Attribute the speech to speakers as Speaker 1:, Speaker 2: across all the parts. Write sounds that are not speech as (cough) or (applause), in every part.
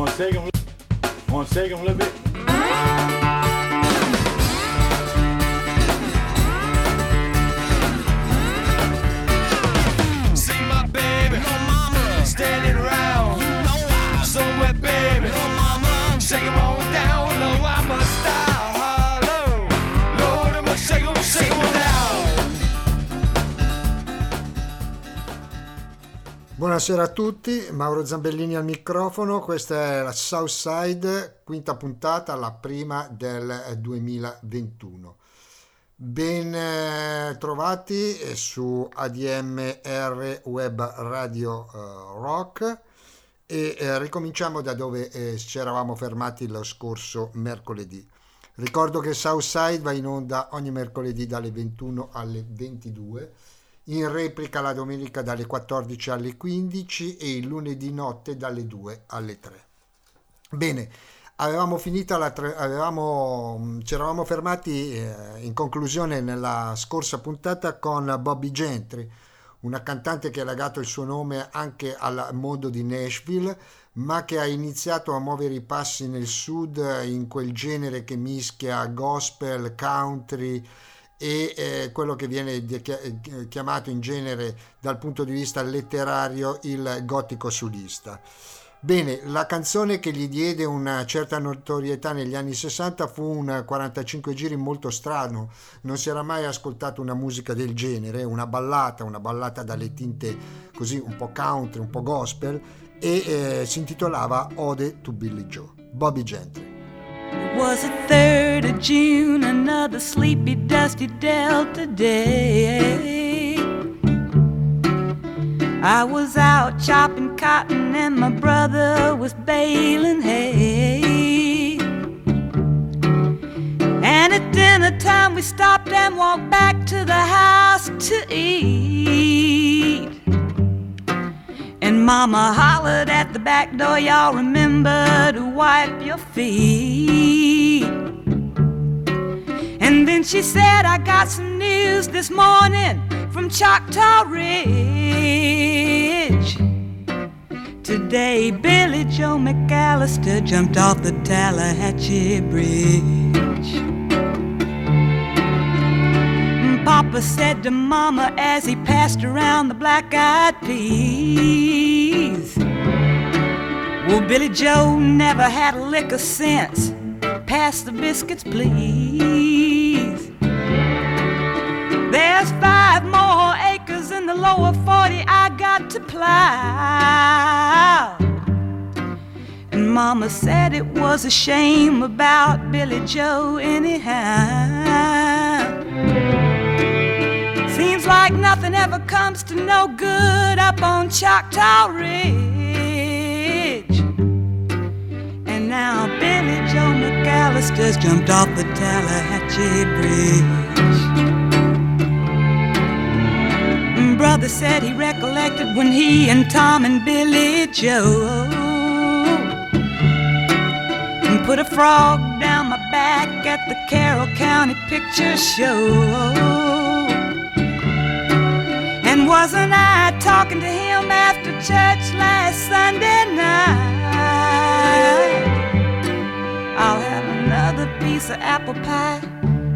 Speaker 1: Wanna shake them, wanna shake them a little bit?
Speaker 2: Buonasera a tutti, Mauro Zambellini al microfono, questa è la Southside, quinta puntata, la prima del eh, 2021. Ben eh, trovati eh, su ADMR Web Radio eh, Rock e eh, ricominciamo da dove eh, ci eravamo fermati lo scorso mercoledì. Ricordo che Southside va in onda ogni mercoledì dalle 21 alle 22 in replica la domenica dalle 14 alle 15 e il lunedì notte dalle 2 alle 3. Bene, avevamo finita la tre- avevamo, mh, ci eravamo fermati eh, in conclusione nella scorsa puntata con Bobby Gentry, una cantante che ha legato il suo nome anche al mondo di Nashville, ma che ha iniziato a muovere i passi nel sud in quel genere che mischia gospel, country, e eh, quello che viene chi- chiamato in genere dal punto di vista letterario il gotico solista. Bene, la canzone che gli diede una certa notorietà negli anni 60 fu un 45 giri molto strano, non si era mai ascoltato una musica del genere, una ballata, una ballata dalle tinte così un po' country, un po' gospel e eh, si intitolava Ode to Billy Joe, Bobby Gentry.
Speaker 3: It was the 3rd of June, another sleepy, dusty Delta day. I was out chopping cotton and my brother was baling hay. And at dinner time we stopped and walked back to the house to eat. And mama hollered at the back door, y'all remember to wipe your feet. And then she said, I got some news this morning from Choctaw Ridge. Today, Billy Joe McAllister jumped off the Tallahatchie Bridge. Papa said to Mama as he passed around the black eyed peas. Well, Billy Joe never had a lick of sense. Pass the biscuits, please. There's five more acres in the lower 40 I got to plow. And Mama said it was a shame about Billy Joe, anyhow. Seems like nothing ever comes to no good up on Choctaw Ridge. And now Billy Joe McAllister's jumped off the Tallahatchie Bridge. Brother said he recollected when he and Tom and Billy Joe put a frog down my back at the Carroll County Picture Show. And wasn't I talking to him after church last Sunday night? I'll have another piece of apple pie.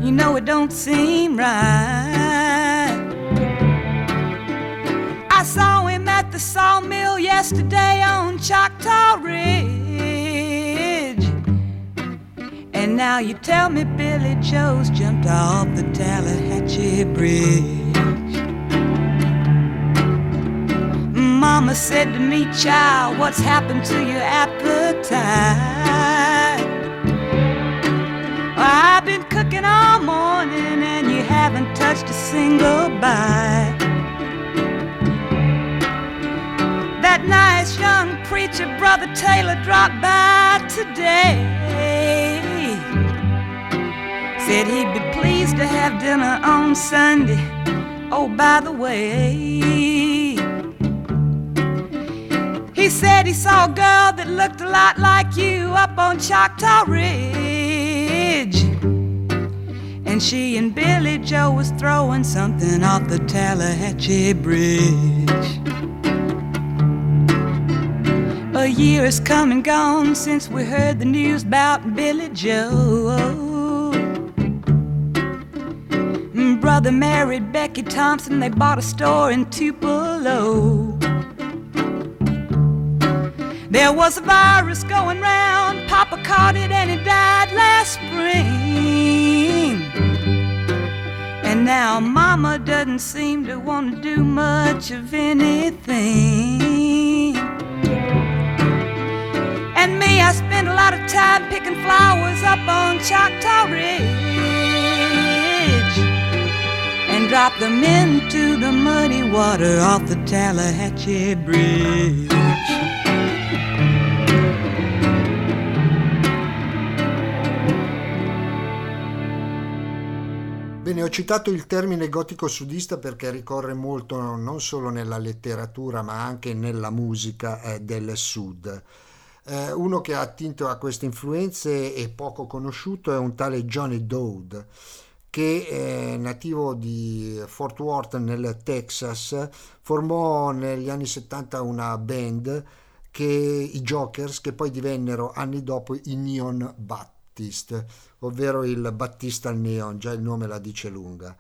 Speaker 3: You know it don't seem right. Saw him at the sawmill yesterday on Choctaw Ridge. And now you tell me Billy Joe's jumped off the Tallahatchie Bridge. Mama said to me, child, what's happened to your appetite? I've been cooking all morning and you haven't touched a single bite. Nice young preacher, Brother Taylor, dropped by today. Said he'd be pleased to have dinner on Sunday. Oh, by the way, he said he saw a girl that looked a lot like you up on Choctaw Ridge. And she and Billy Joe was throwing something off the Tallahatchie Bridge. A year has come and gone since we heard the news about Billy Joe. Brother married Becky Thompson, they bought a store in Tupelo. There was a virus going round, Papa caught it and he died last spring. And now Mama doesn't seem to want to do much of anything. Me, I spend a lot of time picking flowers up on Choctaw Ridge and drop them into the muddy water off the Tallahatchie Bridge.
Speaker 2: Bene, ho citato il termine gotico sudista perché ricorre molto non solo nella letteratura ma anche nella musica eh, del sud. Eh, uno che ha attinto a queste influenze e poco conosciuto è un tale Johnny Dowd che è nativo di Fort Worth nel Texas, formò negli anni 70 una band che i Jokers che poi divennero anni dopo i Neon Baptist, ovvero il Battista al Neon, già il nome la dice lunga.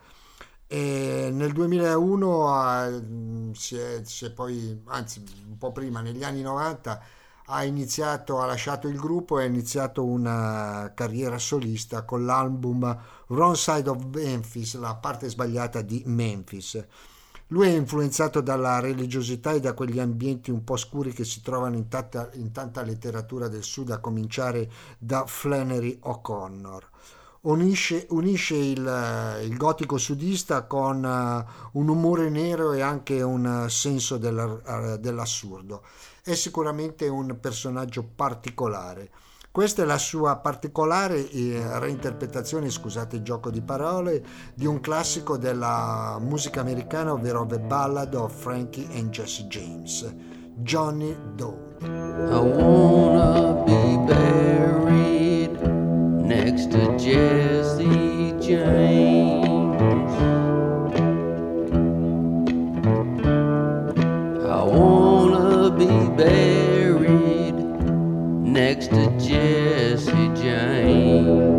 Speaker 2: E nel 2001 si, è, si è poi, anzi un po' prima, negli anni 90, ha iniziato, ha lasciato il gruppo e ha iniziato una carriera solista con l'album Wrong Side of Memphis, la parte sbagliata di Memphis. Lui è influenzato dalla religiosità e da quegli ambienti un po' scuri che si trovano in tanta, in tanta letteratura del sud, a cominciare da Flannery O'Connor. Unisce, unisce il, il, gotico sudista con uh, un umore nero e anche un senso del, uh, dell'assurdo è sicuramente un personaggio particolare. Questa è la sua particolare eh, reinterpretazione, scusate il gioco di parole, di un classico della musica americana, ovvero The Ballad of Frankie and Jesse James, Johnny Doe. I wanna be buried next to Jesse James. Buried next to Jesse James.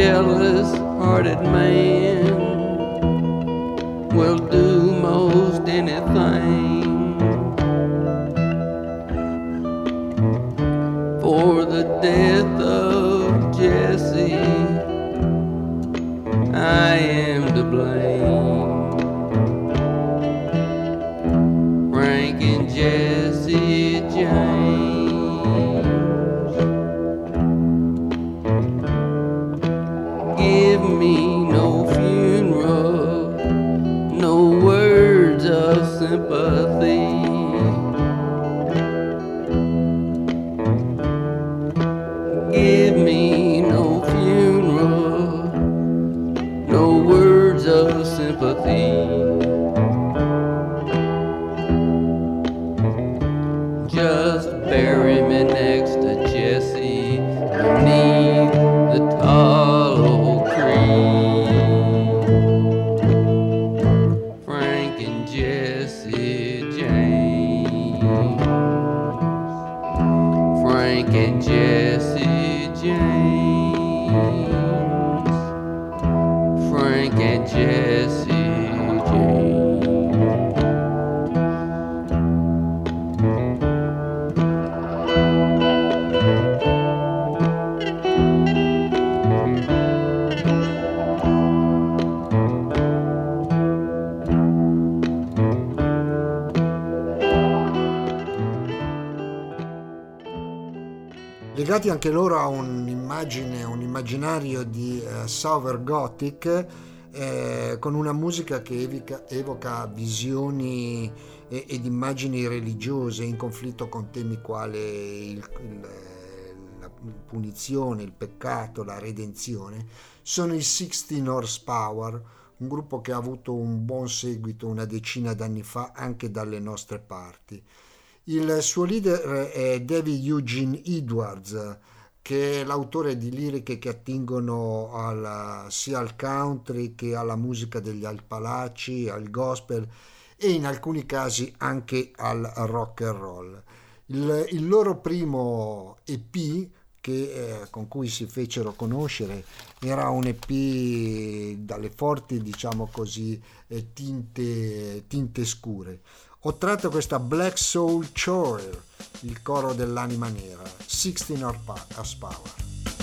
Speaker 4: jealous hearted
Speaker 2: man. Anche loro a un'immagine, un immaginario di eh, Southern Gothic eh, con una musica che evica- evoca visioni e- ed immagini religiose in conflitto con temi quali il- il- la punizione, il peccato, la redenzione, sono i 16 Horsepower, un gruppo che ha avuto un buon seguito una decina d'anni fa anche dalle nostre parti. Il suo leader è David Eugene Edwards, che è l'autore di liriche che attingono alla- sia al country che alla musica degli Alpalaci, al gospel e in alcuni casi anche al rock and roll. Il, il loro primo EP che, eh, con cui si fecero conoscere era un EP dalle forti, diciamo così, eh, tinte, tinte scure. Ho tratto questa Black Soul Choir, il coro dell'anima nera, 16 Horsepower.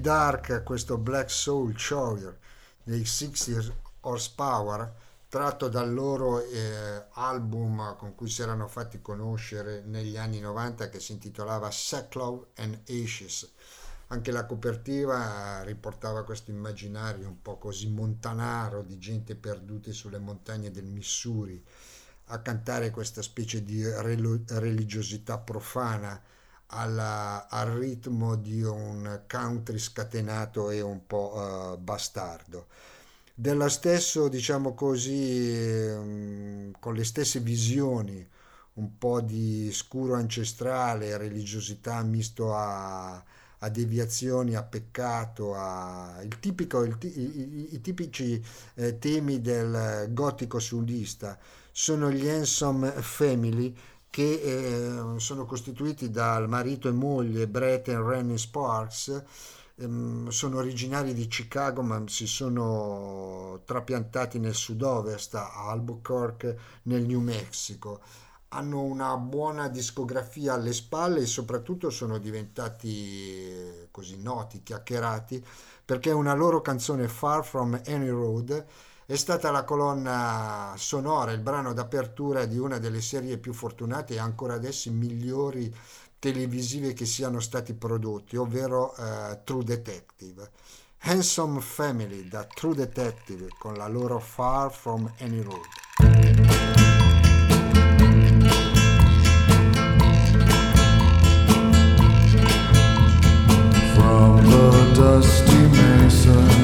Speaker 2: Dark questo Black Soul Choir dei 60 Horsepower tratto dal loro eh, album con cui si erano fatti conoscere negli anni 90 che si intitolava Sackcloth and Ashes. Anche la copertina riportava questo immaginario un po' così montanaro di gente perduta sulle montagne del Missouri a cantare questa specie di religiosità profana alla, al ritmo di un country scatenato e un po' uh, bastardo. Dello stesso, diciamo così, um, con le stesse visioni, un po' di scuro ancestrale, religiosità misto a, a deviazioni, a peccato, a il tipico, il, i, i, i, tipici eh, temi del gotico sudista sono gli Ensom Family che eh, sono costituiti dal marito e moglie Brett e Rennie Sparks, ehm, sono originari di Chicago ma si sono trapiantati nel sud-ovest a Albuquerque nel New Mexico. Hanno una buona discografia alle spalle e soprattutto sono diventati eh, così noti, chiacchierati, perché una loro canzone Far From Any Road è stata la colonna sonora, il brano d'apertura di una delle serie più fortunate e ancora adesso migliori televisive che siano stati prodotti, ovvero uh, True Detective. Handsome Family da True Detective con la loro Far From Any Road.
Speaker 5: dusty mesa,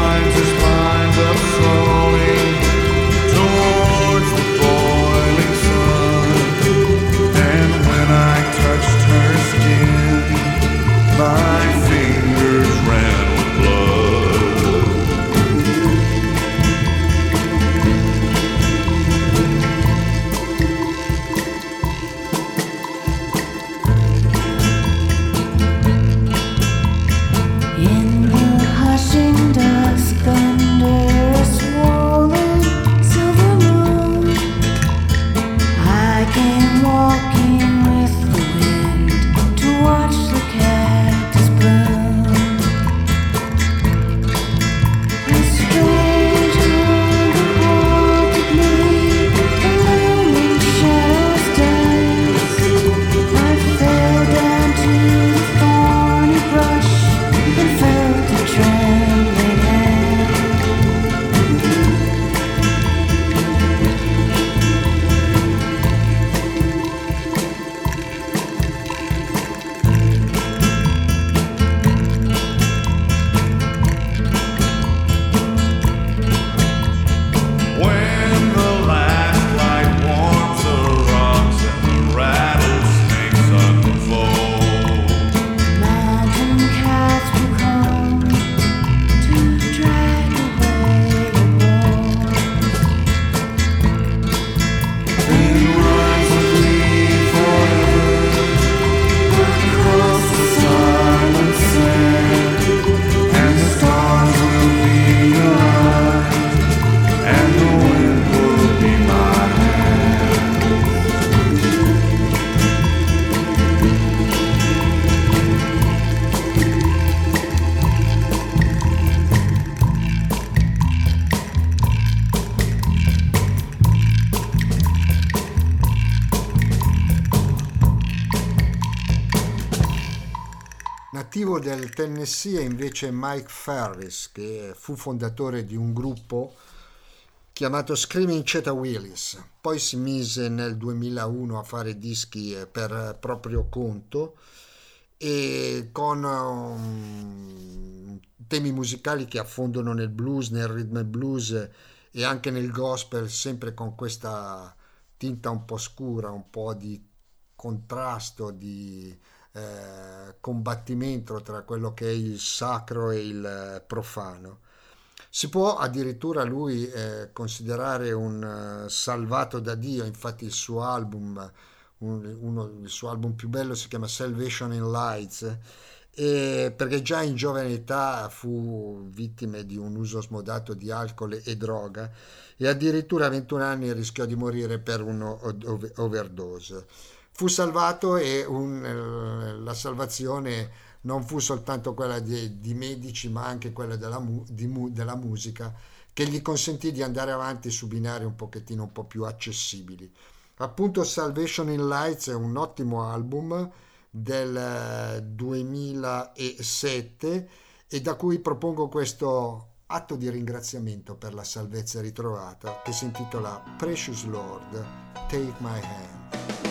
Speaker 2: del Tennessee è invece Mike Ferris, che fu fondatore di un gruppo chiamato Screaming Cheta Willis. Poi si mise nel 2001 a fare dischi eh, per proprio conto e con um, temi musicali che affondano nel blues, nel rhythm and blues e anche nel gospel, sempre con questa tinta un po' scura, un po' di contrasto, di eh, combattimento tra quello che è il sacro e il eh, profano. Si può addirittura lui eh, considerare un eh, salvato da Dio, infatti il suo album, un- uno, il suo album più bello si chiama Salvation in Lights
Speaker 6: e perché già in giovane età fu vittima di un uso smodato di alcol e droga e addirittura a 21 anni rischiò di morire per un'overdose. Fu salvato e un- eh, la salvazione non fu soltanto quella di, di medici ma anche quella della, mu- di della musica che gli consentì di andare avanti su binari un pochettino un po' più accessibili. Appunto Salvation in Lights è un ottimo album del eh, 2007 e da cui propongo questo atto di ringraziamento per la salvezza ritrovata che si intitola Precious Lord, Take My Hand.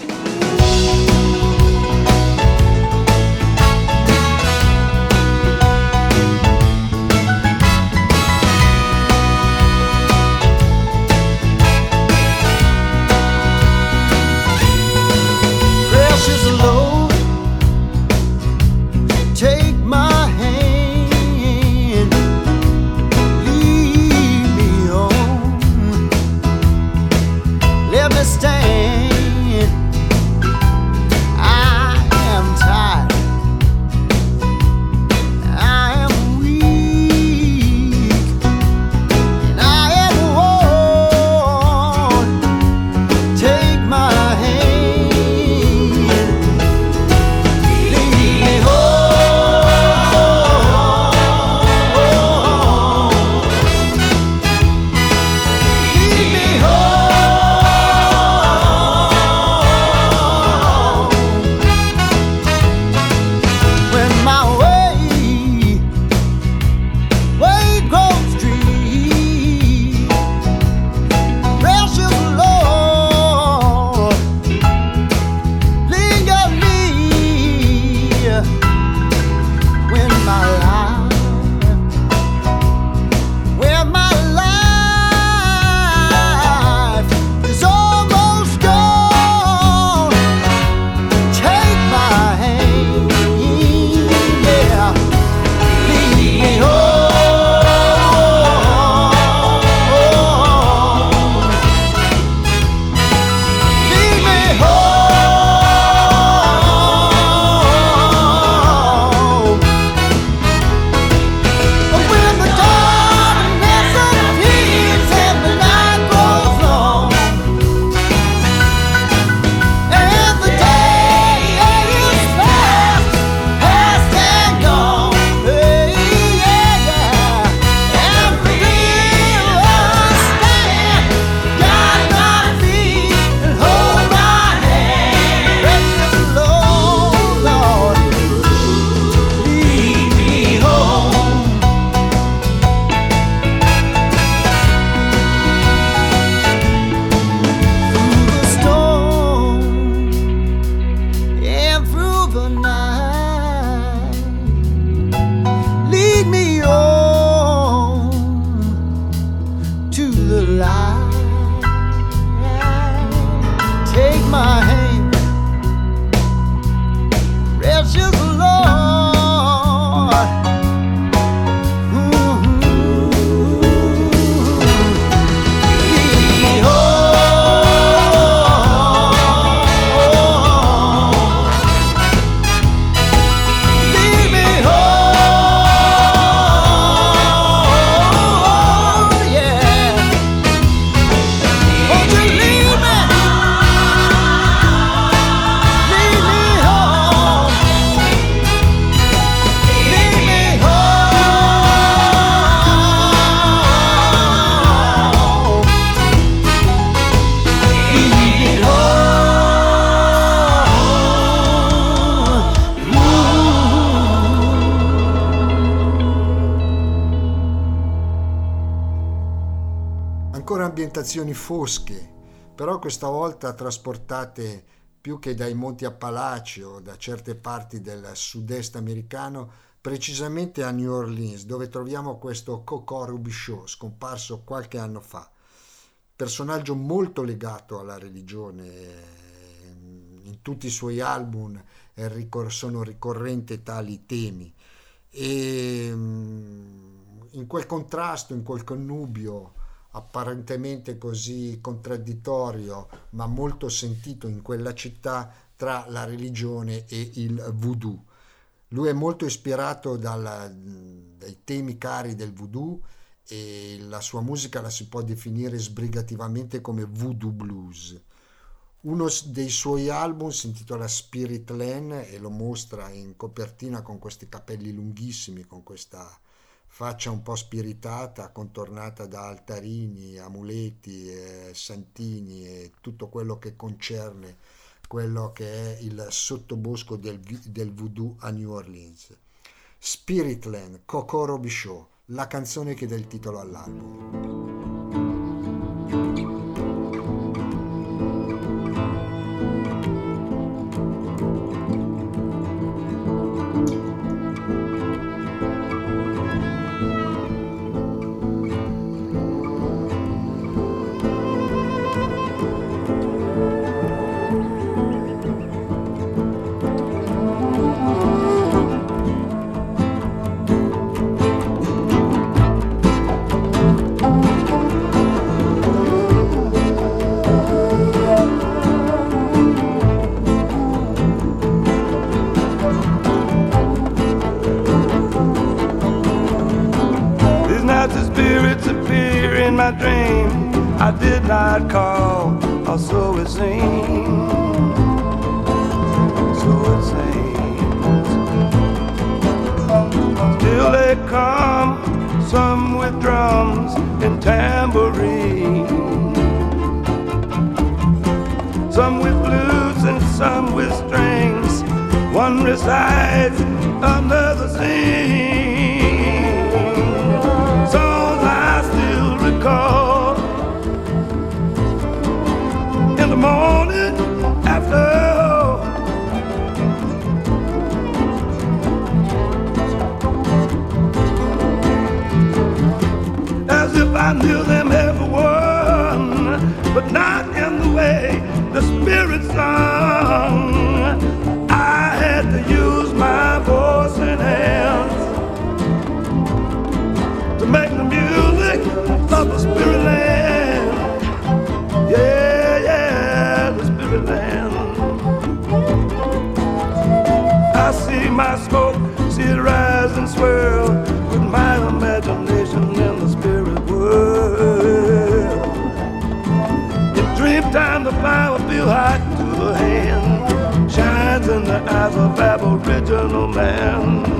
Speaker 6: Fosche, però questa volta trasportate più che dai monti Appalachi o da certe parti del sud-est americano, precisamente a New Orleans, dove troviamo questo Coco Rubichaux, scomparso qualche anno fa. Personaggio molto legato alla religione, eh, in tutti i suoi album sono ricorrenti tali temi e mm, in quel contrasto, in quel connubio apparentemente così contraddittorio ma molto sentito in quella città tra la religione e il voodoo.
Speaker 2: Lui è molto ispirato dal- dai temi cari del voodoo e la sua musica la si può definire sbrigativamente come voodoo blues. Uno dei suoi album si intitola Spirit Land e lo mostra in copertina con questi capelli lunghissimi, con questa faccia un po' spiritata, contornata da altarini, amuleti, eh, santini e tutto quello che concerne quello che è il sottobosco del, del voodoo a New Orleans. Spiritland, Kokoro Bisho, la canzone che dà il titolo all'album.
Speaker 7: Appear in my dream. I did not call, or so it seems. So it seems. Still they come, some with drums and tambourine. Some with flutes and some with strings. One recites, another sings. In the morning after. As if I knew them every one, but not in the way the spirit sung. I had to use my voice the spirit land. Yeah, yeah, the spirit land. I see my smoke, see it rise and swirl with my imagination in the spirit world. In dream time, the flower feel hot to the hand, shines in the eyes of Aboriginal man.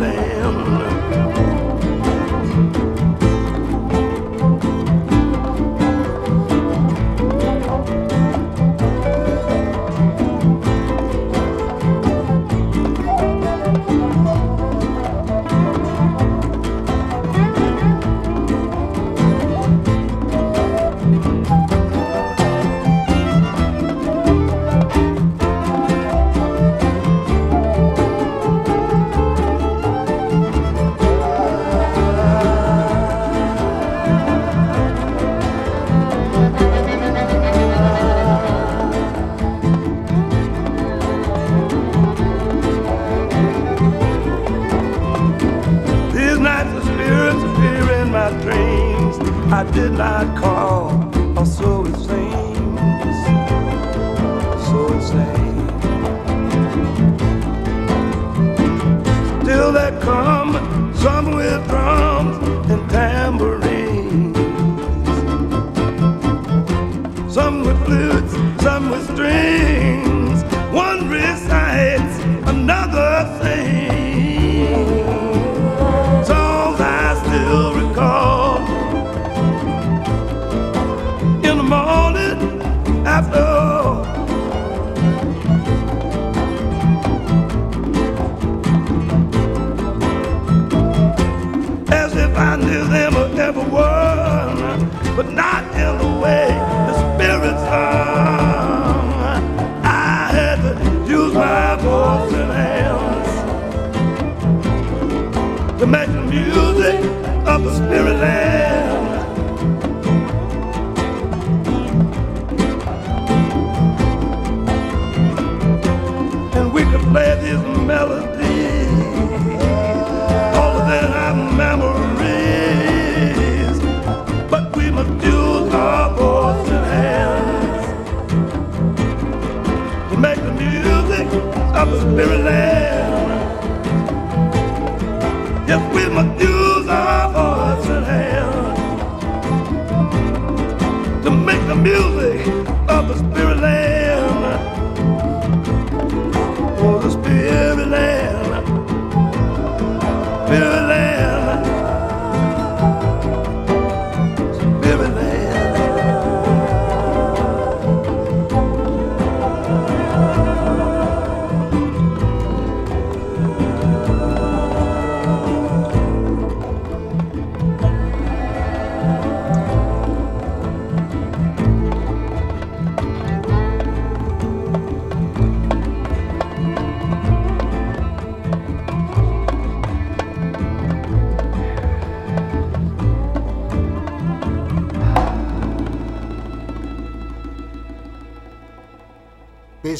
Speaker 7: land. Did not call,
Speaker 2: Maryland.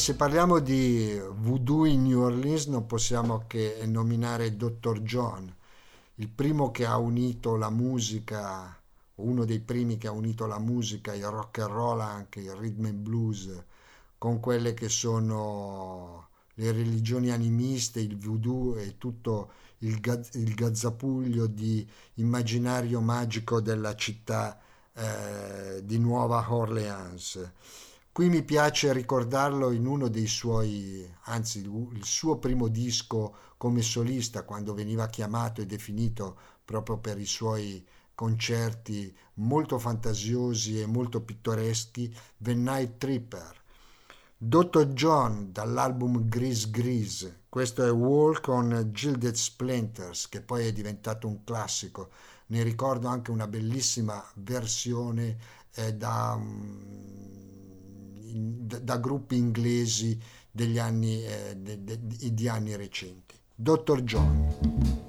Speaker 2: Se parliamo di voodoo in New Orleans non possiamo che nominare Dr. John, il primo che ha unito la musica, uno dei primi che ha unito la musica, il rock and roll anche, il rhythm and blues, con quelle che sono le religioni animiste, il voodoo e tutto il, gaz- il gazzapuglio di immaginario magico della città eh, di Nuova Orleans. Qui mi piace ricordarlo in uno dei suoi, anzi il suo primo disco come solista, quando veniva chiamato e definito proprio per i suoi concerti molto fantasiosi e molto pittoreschi, The Night Tripper. Dr. John dall'album Grease Grease, questo è Walk on Gilded Splinters, che poi è diventato un classico. Ne ricordo anche una bellissima versione eh, da, in- da- gruppi inglesi degli anni, eh, de- de- di anni recenti. Dr. John.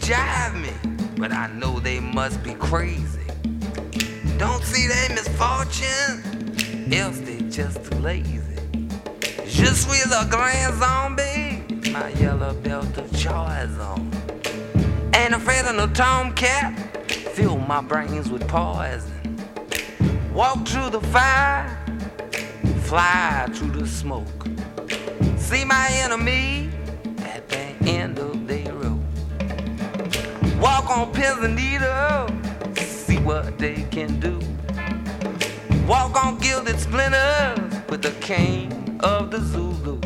Speaker 8: Jive me, but I know they must be crazy. Don't see their misfortune, else they just too lazy. Je suis le grand zombie, my yellow belt of choice on. Ain't afraid of no tomcat, fill my brains with poison. Walk through the fire, fly through the smoke. See my enemy at the end of the road. Walk on pins and needles, see what they can do. Walk on gilded splinters with the king of the Zulu.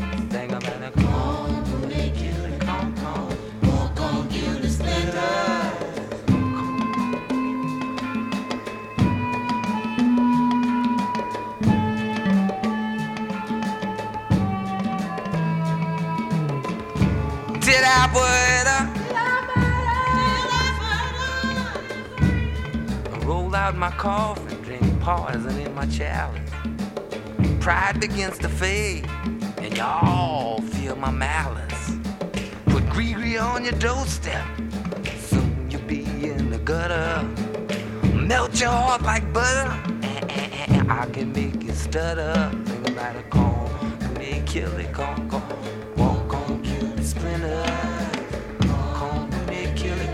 Speaker 8: Did I roll out my coffin, drink poison in my chalice. Pride begins to fade, and y'all feel my malice. Put Gregory on your doorstep, soon you'll be in the gutter. Melt your heart like butter, I can make you stutter. Think about it, call me, kill it, come, come.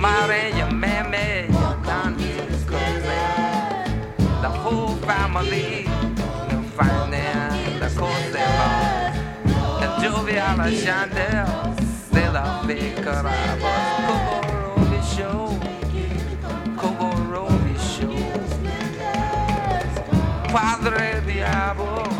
Speaker 8: Mary, your mammy, your Donnie, your cousin, the whole family, you find the Cosimo, and Jovia La Chandel, de la Ficara, Kobo Romy Show, Kobo Romy Show, Padre Diablo.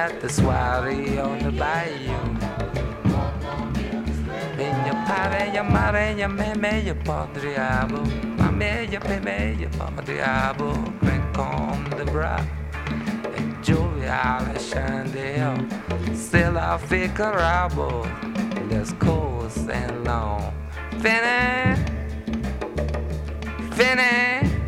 Speaker 8: at the soiree on the bayou. In your pare, your mare, minha meme, minha my Mame, minha peme, minha podriabo. Vem com the bra. Enjoy all chandel. Se lá fica rabo. Let's course and long. finna. Finny.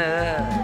Speaker 8: Anna.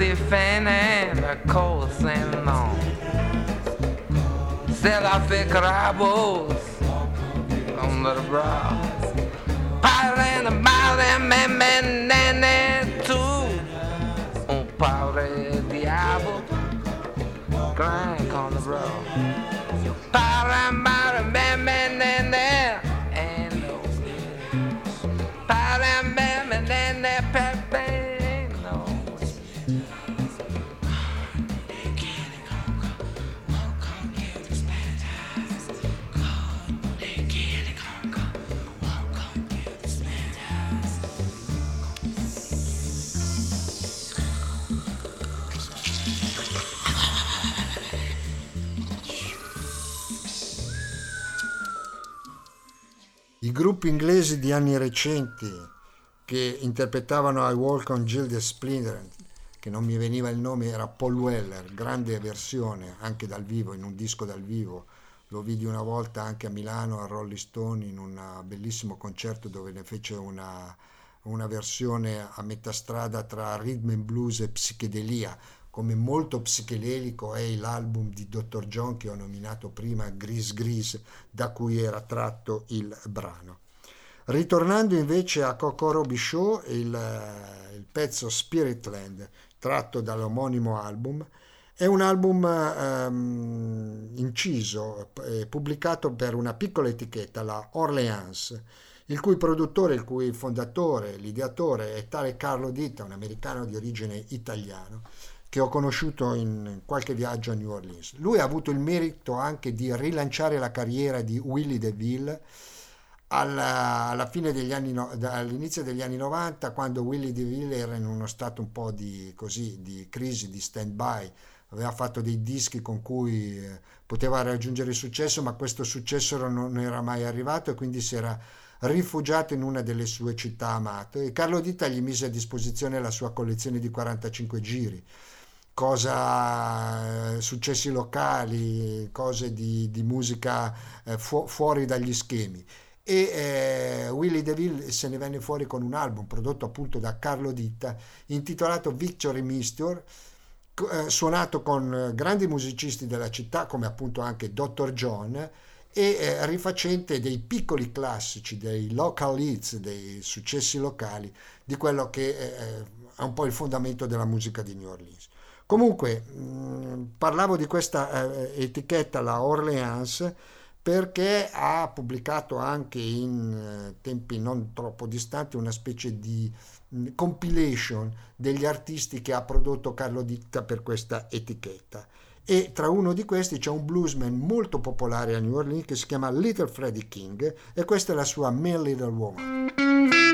Speaker 8: candy fan and a sell Ceylon. Selafie crabbles on the brow. Parlen, parlen, me menene tu. Un pobre diablo. Crank on the brow.
Speaker 2: Gruppi inglesi di anni recenti che interpretavano I Walk on Gilded Splinter, che non mi veniva il nome, era Paul Weller, grande versione anche dal vivo, in un disco dal vivo. Lo vidi una volta anche a Milano, a Rolling Stone, in un bellissimo concerto dove ne fece una, una versione a metà strada tra rhythm and blues e psichedelia. Come molto psichedelico è l'album di Dr. John che ho nominato prima, Grease Grease, da cui era tratto il brano. Ritornando invece a Kokoro Show, il, eh, il pezzo Spiritland, tratto dall'omonimo album, è un album ehm, inciso e pubblicato per una piccola etichetta, la Orleans, il cui produttore, il cui fondatore, l'ideatore è tale Carlo Ditta, un americano di origine italiano, che ho conosciuto in qualche viaggio a New Orleans. Lui ha avuto il merito anche di rilanciare la carriera di Willie DeVille alla, alla fine degli anni, all'inizio degli anni 90, quando Willie DeVille era in uno stato un po' di, così, di crisi, di stand-by, aveva fatto dei dischi con cui eh, poteva raggiungere il successo, ma questo successo non era mai arrivato e quindi si era rifugiato in una delle sue città amate e Carlo Ditta gli mise a disposizione la sua collezione di 45 giri cosa eh, successi locali, cose di, di musica eh, fu- fuori dagli schemi. E eh, Willie DeVille se ne venne fuori con un album prodotto appunto da Carlo Ditta intitolato Victory Misture, co- eh, suonato con eh, grandi musicisti della città come appunto anche Dr. John e eh, rifacente dei piccoli classici, dei local hits, dei successi locali, di quello che è un po' il fondamento della musica di New Orleans. Comunque, mh, parlavo di questa eh, etichetta, la Orleans, perché ha pubblicato anche in eh, tempi non troppo distanti una specie di mh, compilation degli artisti che ha prodotto Carlo Ditta per questa etichetta. E tra uno di questi c'è un bluesman molto popolare a New Orleans che si chiama Little Freddie King e questa è la sua Mere Little Woman.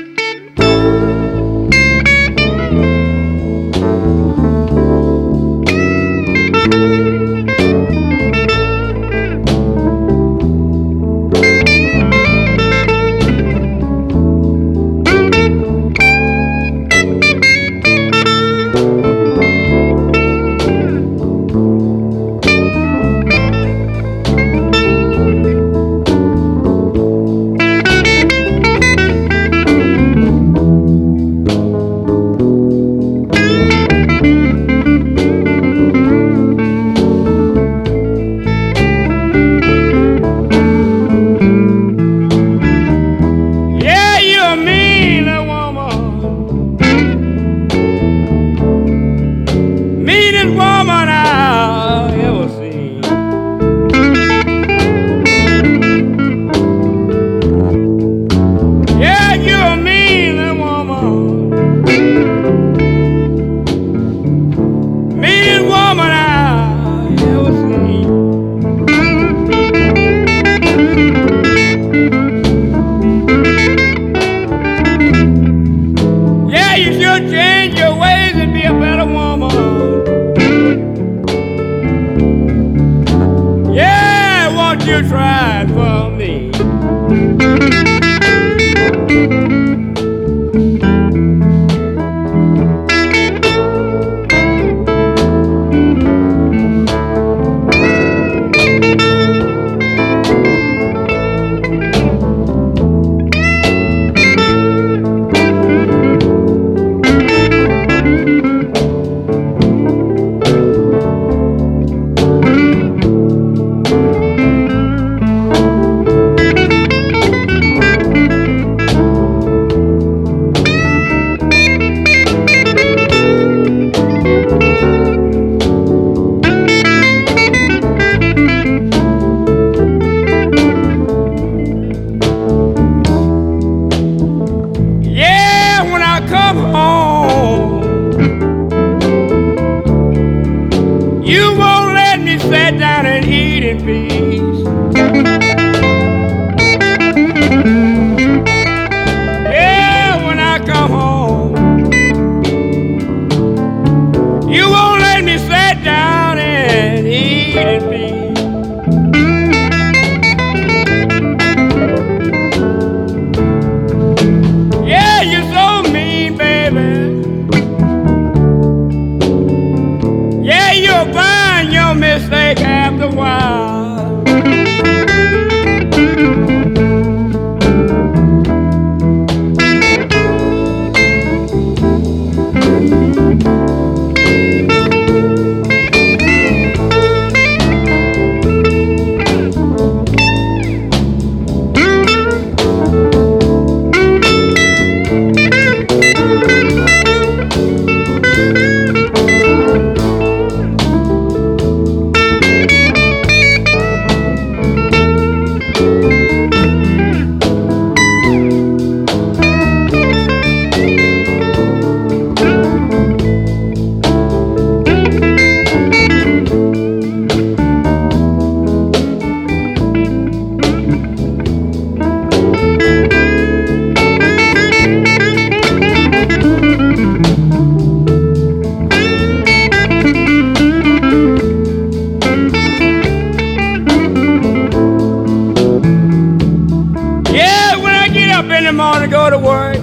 Speaker 7: the morning, go to work.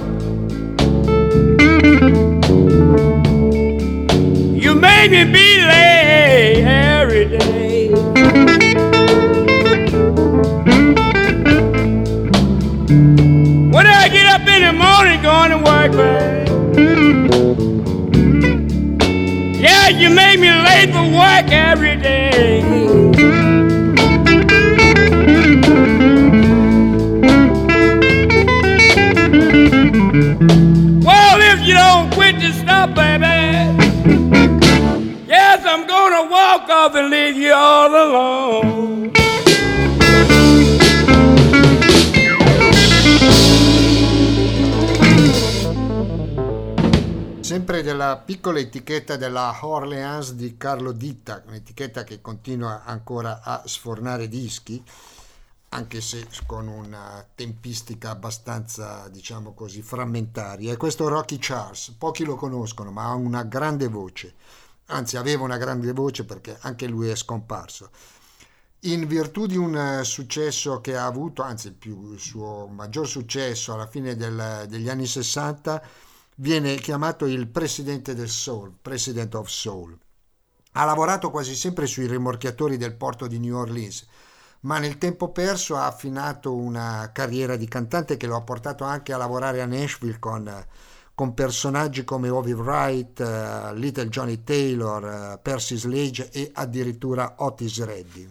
Speaker 7: You make me be
Speaker 9: late every day. When I get up in the morning, going to work, babe. Yeah, you make me late for work every day. And leave you all alone.
Speaker 2: Sempre della piccola etichetta della Orleans di Carlo Ditta, un'etichetta che continua ancora a sfornare dischi, anche se con una tempistica abbastanza, diciamo così, frammentaria. E questo Rocky Charles, pochi lo conoscono, ma ha una grande voce, anzi aveva una grande voce perché anche lui è scomparso. In virtù di un eh, successo che ha avuto, anzi il, più, il suo maggior successo alla fine del- degli anni 60, viene chiamato il presidente del soul, president of soul. Ha lavorato quasi sempre sui rimorchiatori del porto di New Orleans, ma nel tempo perso ha affinato una carriera di cantante che lo ha portato anche a lavorare a Nashville con, con personaggi come Ovi Wright, eh, Little Johnny Taylor, eh, Percy Sledge e addirittura Otis Redding.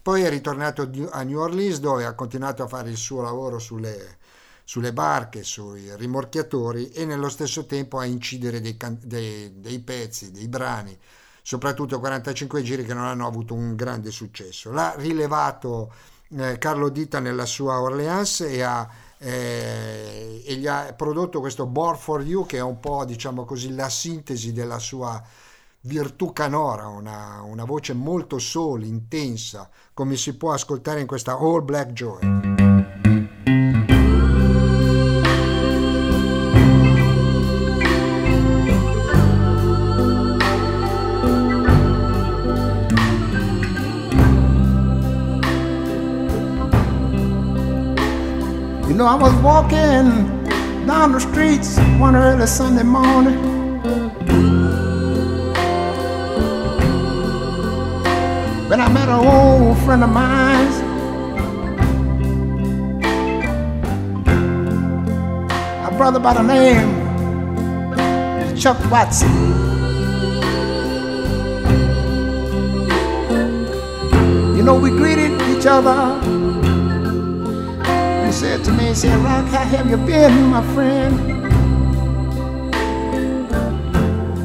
Speaker 2: Poi è ritornato a New Orleans dove ha continuato a fare il suo lavoro sulle, sulle barche, sui rimorchiatori e nello stesso tempo a incidere dei, dei- dei pezzi, dei brani, soprattutto 45 giri che non hanno avuto un grande successo. L'ha rilevato eh, Carlo Dita nella sua Orleans e, ha, eh, e gli ha prodotto questo Born for You che è un po' diciamo così la sintesi della sua virtù canora, una, una voce molto soul, intensa, come si può ascoltare in questa All Black Joy.
Speaker 6: Was walking down the streets one early Sunday morning. When I met an old friend of mine. A brother by the name Chuck Watson. You know, we greeted each other. Said to me, he said, Rock, how have you been, my friend?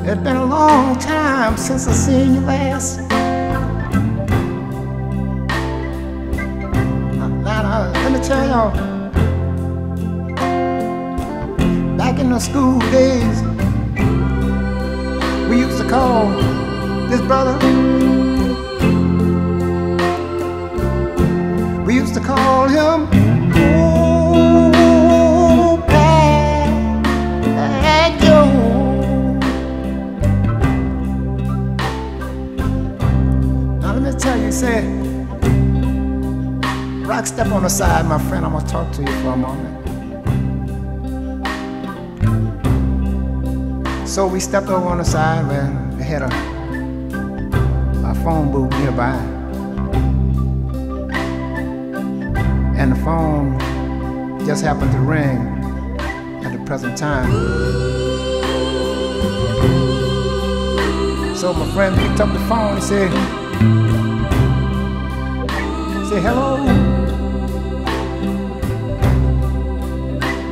Speaker 6: It's been a long time since I seen you last. Let me tell y'all, back in the school days, we used to call this brother, we used to call him say, Rock, step on the side, my friend. I'm gonna talk to you for a moment. So we stepped over on the side and we had a, a phone booth nearby. And the phone just happened to ring at the present time. So my friend picked up the phone and said, say hello.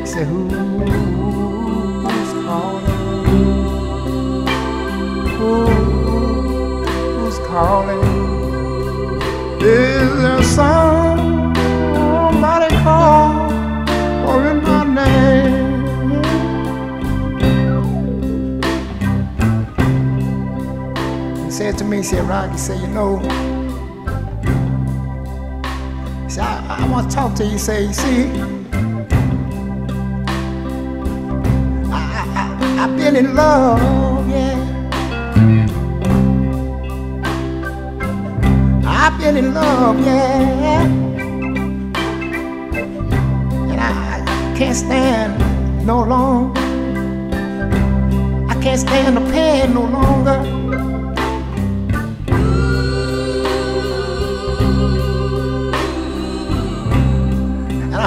Speaker 6: Say who's calling? Who, who's calling? Is there somebody call calling my name? He said to me, he said, Rocky, he said, you know, I, want to talk to you. You see, I, I, I've been in love, yeah. I've been in love, yeah. And I, I can't stand no longer. I can't stand the pain no longer.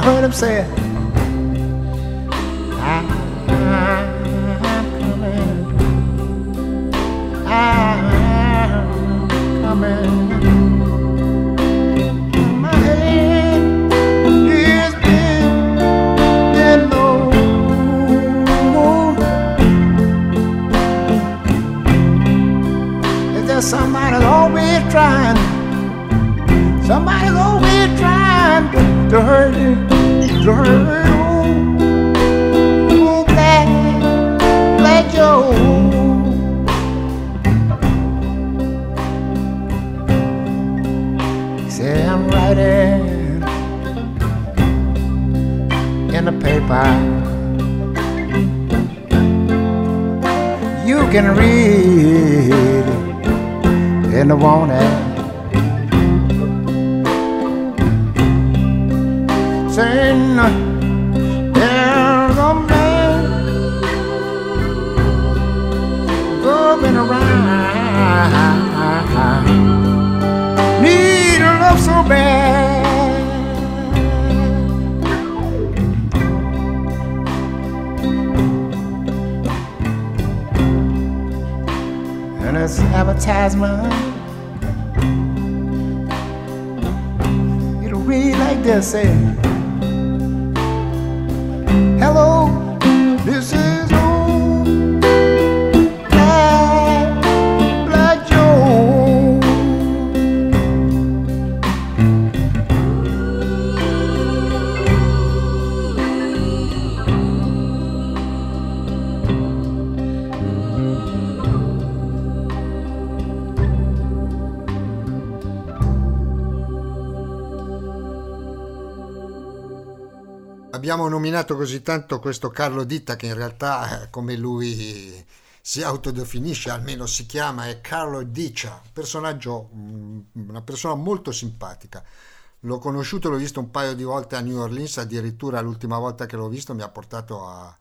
Speaker 6: Him say, I'm coming. I'm coming. My head is bent low. Is there somebody always trying? Somebody's always trying to, hurt you, to hurt you. Oh, Black, Black Joe. Say I'm writing in the paper. You can read it in the warning. dancing in the night, going around. Need love so bad. this advertisement. It'll read like this, eh? Hello, this is
Speaker 2: Abbiamo nominato così tanto questo Carlo Ditta che in realtà, eh, come lui si autodefinisce, almeno si chiama, è Carlo Dicia, personaggio, mm, una persona molto simpatica. L'ho conosciuto, l'ho visto un paio di volte a New Orleans, addirittura l'ultima volta che l'ho visto mi ha portato a,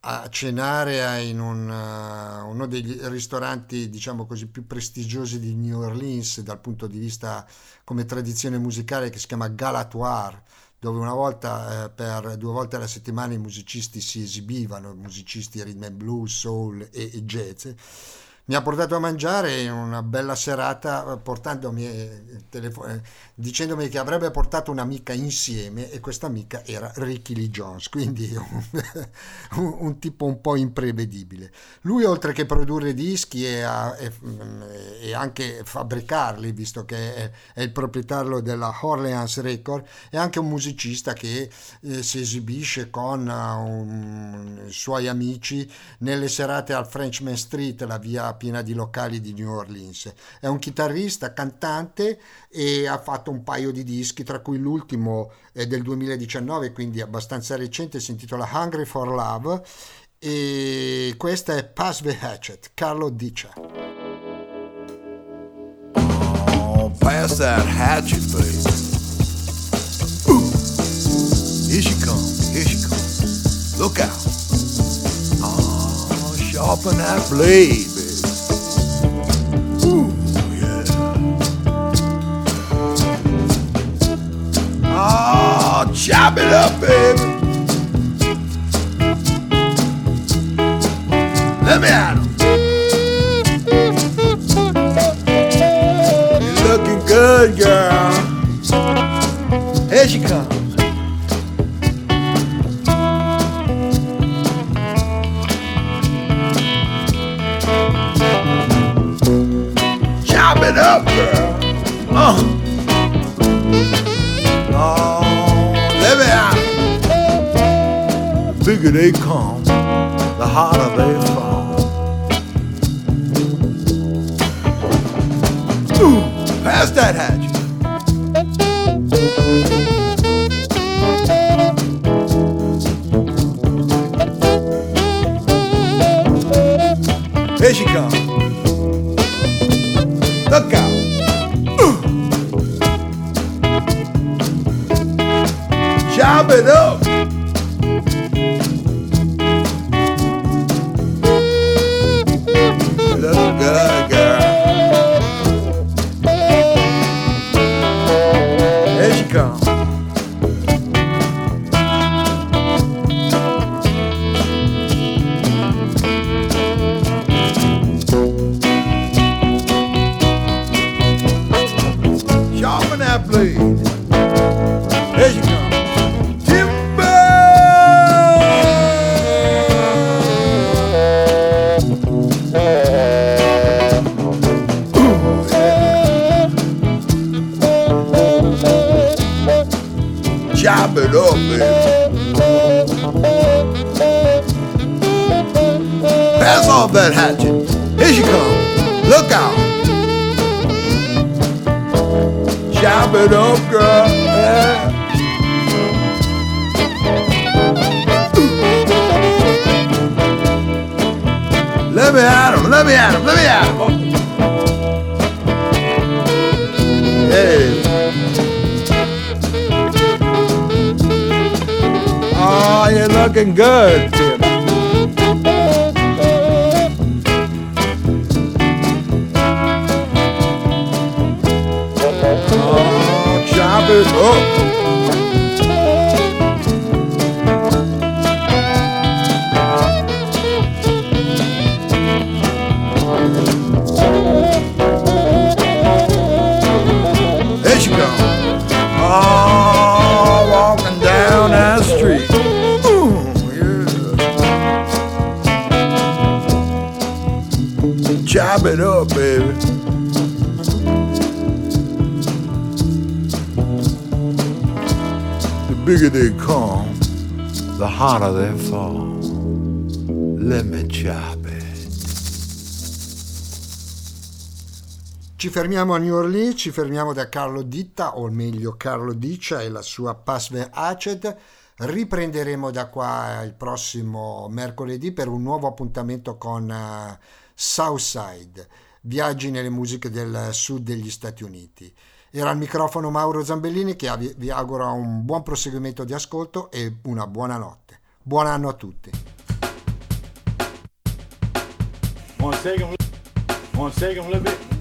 Speaker 2: a cenare in un, eh, uno degli ristoranti, diciamo così, più prestigiosi di New Orleans dal punto di vista come tradizione musicale che si chiama Galatoire dove una volta eh, per due volte alla settimana i musicisti si esibivano, musicisti rhythm and blues, soul e, e jazz. Mi ha portato a mangiare in una bella serata eh, eh, telefo- eh, dicendomi che avrebbe portato un'amica insieme e questa amica era Ricky Lee Jones, quindi (laughs) un, un- tipo un po' imprevedibile. Lui oltre che produrre dischi e, a- e- e anche fabbricarli, visto che è, è il proprietario della Orleans Record, è anche un musicista che eh, si esibisce con un- i suoi amici nelle serate al Frenchman Street, la via piena di locali di New Orleans. È un chitarrista, cantante e ha fatto un paio di dischi, tra cui l'ultimo è del 2019, quindi abbastanza recente, si intitola Hungry for Love e questa è Pass the Hatchet, Carlo Dicia.
Speaker 5: Oh, pass that hatchet, baby. Ooh. Here she comes, here she comes. Look out. Oh, sharpen that blade, Ah, oh, chop it up, baby. Let me at 'em. You're looking good, girl. Here she comes. Chop it up, girl. Oh, bigger they come, the harder they fall. Ooh, pass that hatchet. Here she comes. Look out. Chop it up.
Speaker 2: Ci fermiamo a New Orleans, ci fermiamo da Carlo Ditta, o meglio Carlo Dicia e la sua Passve Acet. Riprenderemo da qua il prossimo mercoledì per un nuovo appuntamento con eh, Southside, viaggi nelle musiche del sud degli Stati Uniti. Era al microfono Mauro Zambellini che vi augura un buon proseguimento di ascolto e una buona notte. Buon anno a tutti.
Speaker 1: Want to take 'em-